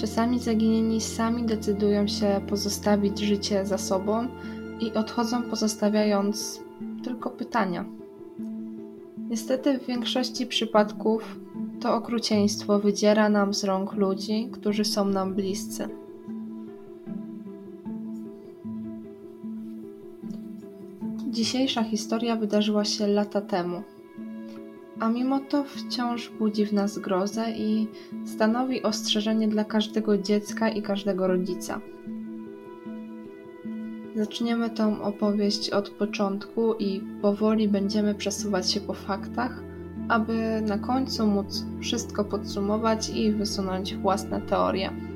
Czasami zaginieni sami decydują się pozostawić życie za sobą i odchodzą pozostawiając tylko pytania. Niestety w większości przypadków to okrucieństwo wydziera nam z rąk ludzi, którzy są nam bliscy. Dzisiejsza historia wydarzyła się lata temu, a mimo to wciąż budzi w nas grozę i stanowi ostrzeżenie dla każdego dziecka i każdego rodzica. Zaczniemy tą opowieść od początku i powoli będziemy przesuwać się po faktach, aby na końcu móc wszystko podsumować i wysunąć własne teorie.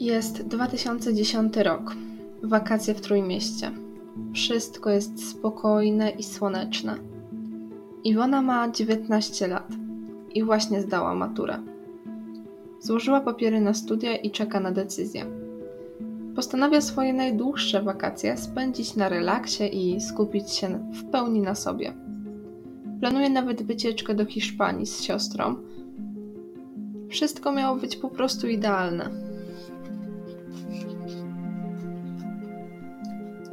Jest 2010 rok. Wakacje w Trójmieście. Wszystko jest spokojne i słoneczne. Iwona ma 19 lat i właśnie zdała maturę. Złożyła papiery na studia i czeka na decyzję. Postanawia swoje najdłuższe wakacje spędzić na relaksie i skupić się w pełni na sobie. Planuje nawet wycieczkę do Hiszpanii z siostrą. Wszystko miało być po prostu idealne.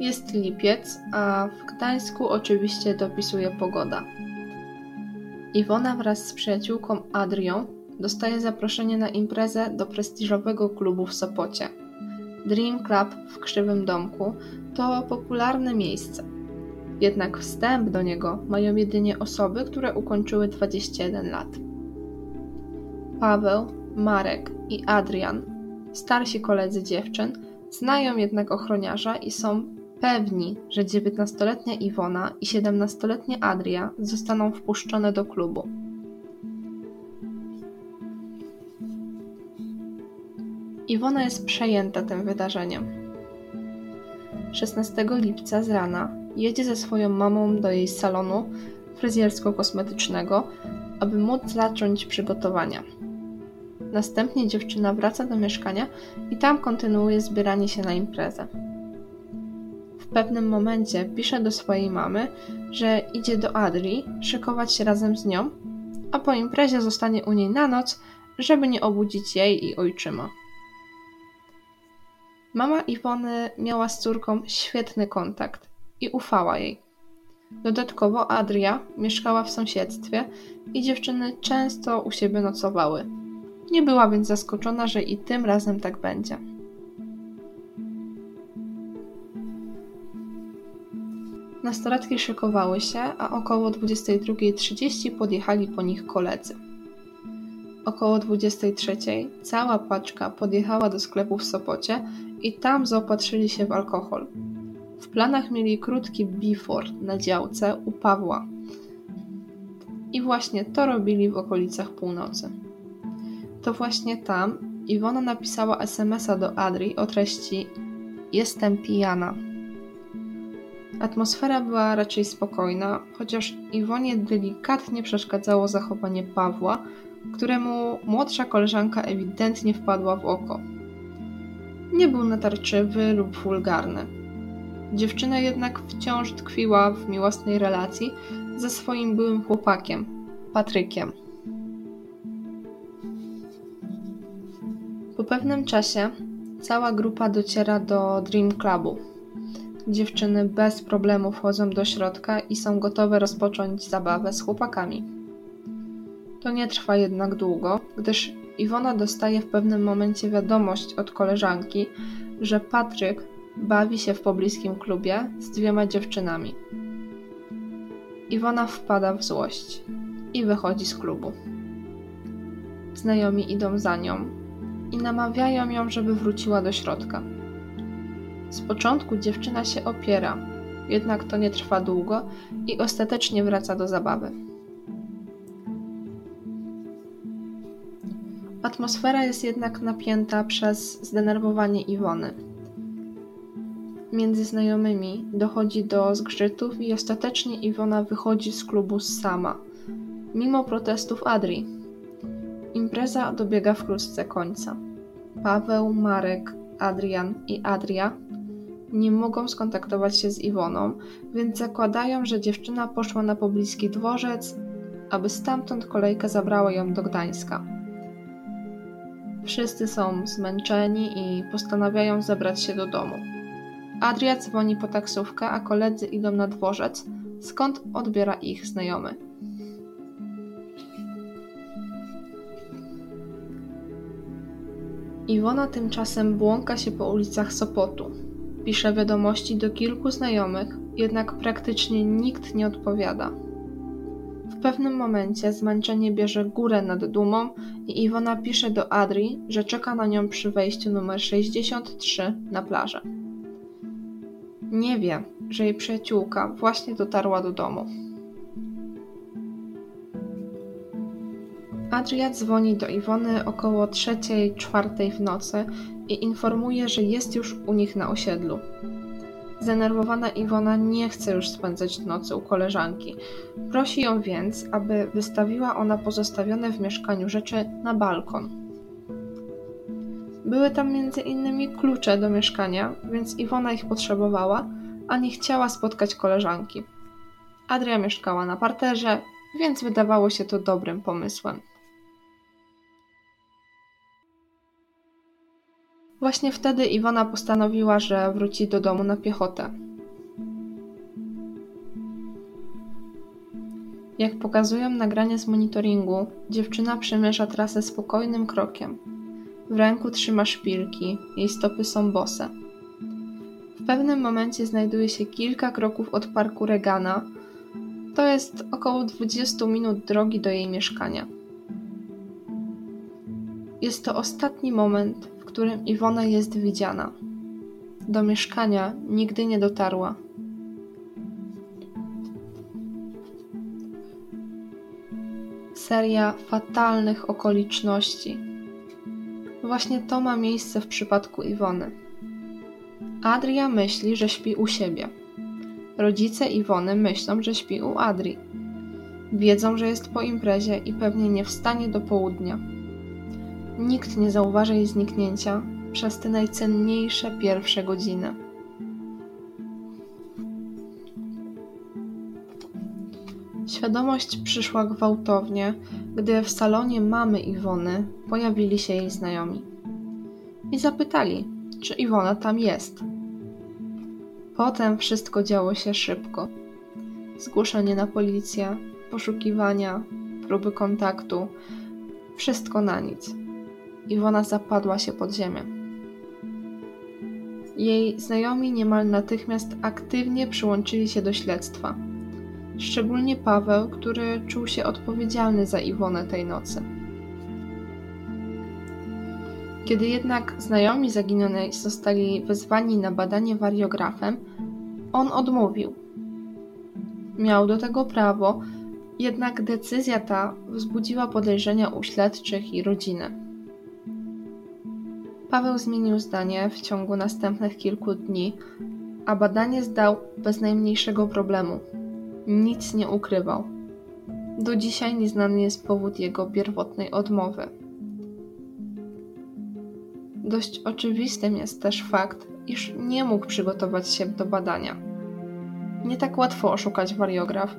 Jest lipiec, a w Gdańsku oczywiście dopisuje pogoda. Iwona wraz z przyjaciółką Adrią dostaje zaproszenie na imprezę do prestiżowego klubu w Sopocie. Dream Club w Krzywym Domku to popularne miejsce. Jednak wstęp do niego mają jedynie osoby, które ukończyły 21 lat. Paweł, Marek i Adrian, starsi koledzy dziewczyn, znają jednak ochroniarza i są pewni, że 19-letnia Iwona i 17-letnia Adria zostaną wpuszczone do klubu. Iwona jest przejęta tym wydarzeniem. 16 lipca z rana jedzie ze swoją mamą do jej salonu fryzjersko-kosmetycznego, aby móc zacząć przygotowania. Następnie dziewczyna wraca do mieszkania i tam kontynuuje zbieranie się na imprezę. W pewnym momencie pisze do swojej mamy, że idzie do Adri szykować się razem z nią, a po imprezie zostanie u niej na noc, żeby nie obudzić jej i ojczyma. Mama Iwony miała z córką świetny kontakt i ufała jej. Dodatkowo Adria mieszkała w sąsiedztwie i dziewczyny często u siebie nocowały. Nie była więc zaskoczona, że i tym razem tak będzie. Nastolatki szykowały się, a około 22.30 podjechali po nich koledzy. Około 23.00 cała paczka podjechała do sklepu w Sopocie i tam zaopatrzyli się w alkohol. W planach mieli krótki before na działce u Pawła. I właśnie to robili w okolicach północy. To właśnie tam Iwona napisała SMS-a do Adri o treści Jestem pijana. Atmosfera była raczej spokojna, chociaż Iwonie delikatnie przeszkadzało zachowanie Pawła, któremu młodsza koleżanka ewidentnie wpadła w oko. Nie był natarczywy lub wulgarny. Dziewczyna jednak wciąż tkwiła w miłosnej relacji ze swoim byłym chłopakiem, Patrykiem. Po pewnym czasie cała grupa dociera do Dream Clubu. Dziewczyny bez problemu wchodzą do środka i są gotowe rozpocząć zabawę z chłopakami. To nie trwa jednak długo, gdyż Iwona dostaje w pewnym momencie wiadomość od koleżanki, że Patryk bawi się w pobliskim klubie z dwiema dziewczynami. Iwona wpada w złość i wychodzi z klubu. Znajomi idą za nią i namawiają ją, żeby wróciła do środka. Z początku dziewczyna się opiera, jednak to nie trwa długo i ostatecznie wraca do zabawy. Atmosfera jest jednak napięta przez zdenerwowanie Iwony. Między znajomymi dochodzi do zgrzytów i ostatecznie Iwona wychodzi z klubu sama, mimo protestów Adri. Impreza dobiega wkrótce końca. Paweł, Marek, Adrian i Adria nie mogą skontaktować się z Iwoną, więc zakładają, że dziewczyna poszła na pobliski dworzec, aby stamtąd kolejka zabrała ją do Gdańska. Wszyscy są zmęczeni i postanawiają zebrać się do domu. Adria dzwoni po taksówkę, a koledzy idą na dworzec, skąd odbiera ich znajomy. Iwona tymczasem błąka się po ulicach Sopotu. Pisze wiadomości do kilku znajomych, jednak praktycznie nikt nie odpowiada. W pewnym momencie zmęczenie bierze górę nad dumą i Iwona pisze do Adri, że czeka na nią przy wejściu numer 63 na plażę. Nie wie, że jej przyjaciółka właśnie dotarła do domu. Adria dzwoni do Iwony około trzeciej, czwartej w nocy i informuje, że jest już u nich na osiedlu. Zdenerwowana Iwona nie chce już spędzać nocy u koleżanki. Prosi ją więc, aby wystawiła ona pozostawione w mieszkaniu rzeczy na balkon. Były tam między innymi klucze do mieszkania, więc Iwona ich potrzebowała, a nie chciała spotkać koleżanki. Adria mieszkała na parterze, więc wydawało się to dobrym pomysłem. Właśnie wtedy Iwona postanowiła, że wróci do domu na piechotę. Jak pokazują nagrania z monitoringu, dziewczyna przemierza trasę spokojnym krokiem. W ręku trzyma szpilki, jej stopy są bose. W pewnym momencie znajduje się kilka kroków od parku Regana. To jest około 20 minut drogi do jej mieszkania. Jest to ostatni moment, którym Iwona jest widziana. Do mieszkania nigdy nie dotarła. Seria fatalnych okoliczności. Właśnie to ma miejsce w przypadku Iwony. Adria myśli, że śpi u siebie. Rodzice Iwony myślą, że śpi u Adri. Wiedzą, że jest po imprezie i pewnie nie wstanie do południa. Nikt nie zauważy jej zniknięcia przez te najcenniejsze pierwsze godziny. Świadomość przyszła gwałtownie, gdy w salonie mamy Iwony pojawili się jej znajomi. I zapytali, czy Iwona tam jest. Potem wszystko działo się szybko. Zgłoszenie na policję, poszukiwania, próby kontaktu, wszystko na nic. Iwona zapadła się pod ziemię. Jej znajomi niemal natychmiast aktywnie przyłączyli się do śledztwa. Szczególnie Paweł, który czuł się odpowiedzialny za Iwonę tej nocy. Kiedy jednak znajomi zaginionej zostali wezwani na badanie wariografem, on odmówił. Miał do tego prawo, jednak decyzja ta wzbudziła podejrzenia u śledczych i rodziny. Paweł zmienił zdanie w ciągu następnych kilku dni, a badanie zdał bez najmniejszego problemu. Nic nie ukrywał. Do dzisiaj nieznany jest powód jego pierwotnej odmowy. Dość oczywistym jest też fakt, iż nie mógł przygotować się do badania. Nie tak łatwo oszukać wariograf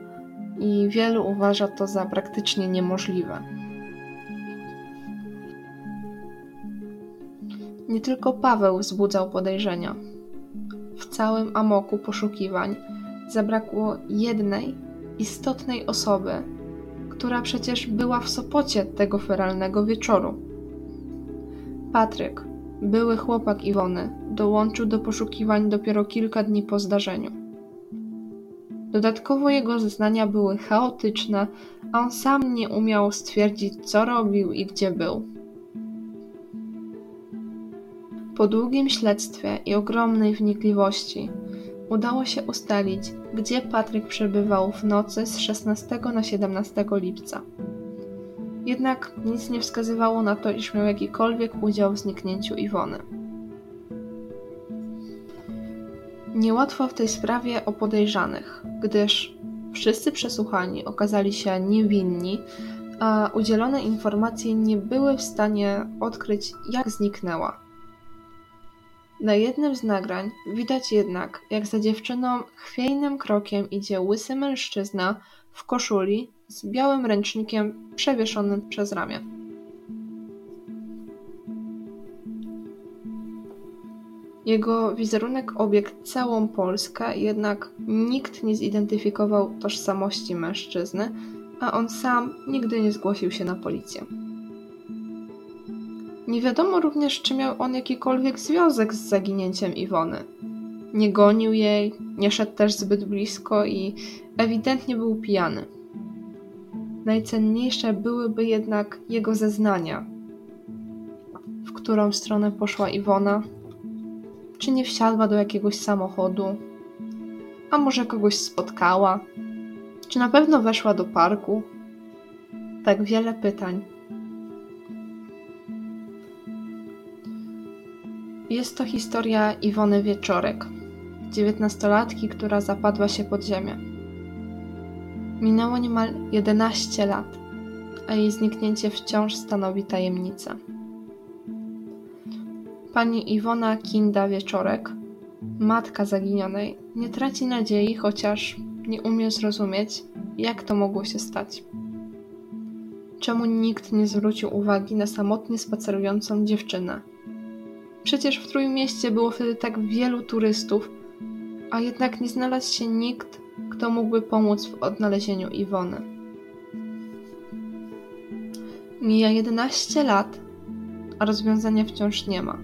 i wielu uważa to za praktycznie niemożliwe. Nie tylko Paweł wzbudzał podejrzenia. W całym amoku poszukiwań zabrakło jednej istotnej osoby, która przecież była w Sopocie tego feralnego wieczoru. Patryk, były chłopak Iwony, dołączył do poszukiwań dopiero kilka dni po zdarzeniu. Dodatkowo jego zeznania były chaotyczne, a on sam nie umiał stwierdzić, co robił i gdzie był. Po długim śledztwie i ogromnej wnikliwości udało się ustalić, gdzie Patryk przebywał w nocy z 16 na 17 lipca. Jednak nic nie wskazywało na to, iż miał jakikolwiek udział w zniknięciu Iwony. Niełatwo w tej sprawie o podejrzanych, gdyż wszyscy przesłuchani okazali się niewinni, a udzielone informacje nie były w stanie odkryć, jak zniknęła. Na jednym z nagrań widać jednak, jak za dziewczyną chwiejnym krokiem idzie łysy mężczyzna w koszuli z białym ręcznikiem przewieszonym przez ramię. Jego wizerunek obiegł całą Polskę, jednak nikt nie zidentyfikował tożsamości mężczyzny, a on sam nigdy nie zgłosił się na policję. Nie wiadomo również, czy miał on jakikolwiek związek z zaginięciem Iwony. Nie gonił jej, nie szedł też zbyt blisko i ewidentnie był pijany. Najcenniejsze byłyby jednak jego zeznania. W którą stronę poszła Iwona? Czy nie wsiadła do jakiegoś samochodu? A może kogoś spotkała? Czy na pewno weszła do parku? Tak wiele pytań. Jest to historia Iwony Wieczorek, dziewiętnastolatki, która zapadła się pod ziemię. Minęło niemal 11 lat, a jej zniknięcie wciąż stanowi tajemnicę. Pani Iwona Kinda Wieczorek, matka zaginionej, nie traci nadziei, chociaż nie umie zrozumieć, jak to mogło się stać. Czemu nikt nie zwrócił uwagi na samotnie spacerującą dziewczynę? Przecież w Trójmieście było wtedy tak wielu turystów, a jednak nie znalazł się nikt, kto mógłby pomóc w odnalezieniu Iwony. Mija 11 lat, a rozwiązania wciąż nie ma.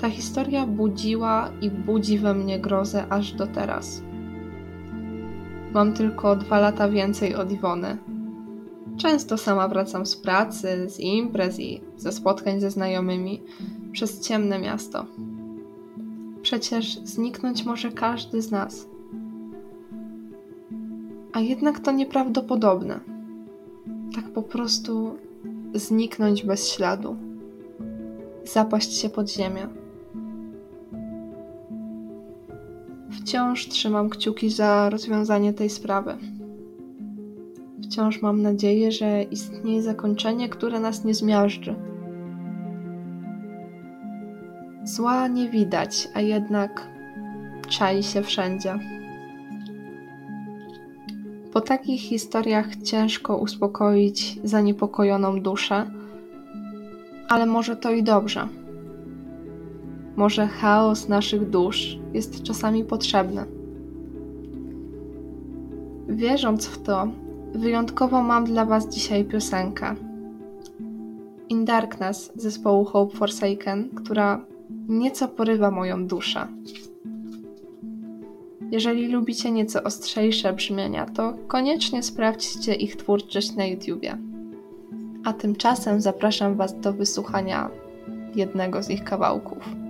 Ta historia budziła i budzi we mnie grozę aż do teraz. Mam tylko dwa lata więcej od Iwony. Często sama wracam z pracy, z imprez i ze spotkań ze znajomymi przez ciemne miasto. Przecież zniknąć może każdy z nas. A jednak to nieprawdopodobne. Tak po prostu zniknąć bez śladu, zapaść się pod ziemię. Wciąż trzymam kciuki za rozwiązanie tej sprawy. Wciąż mam nadzieję, że istnieje zakończenie, które nas nie zmiażdży. Zła nie widać, a jednak czai się wszędzie. Po takich historiach ciężko uspokoić zaniepokojoną duszę, ale może to i dobrze. Może chaos naszych dusz jest czasami potrzebny. Wierząc w to, wyjątkowo mam dla Was dzisiaj piosenkę. In Darkness zespołu Hope Forsaken, która nieco porywa moją duszę. Jeżeli lubicie nieco ostrzejsze brzmienia, to koniecznie sprawdźcie ich twórczość na YouTubie. A tymczasem zapraszam Was do wysłuchania jednego z ich kawałków.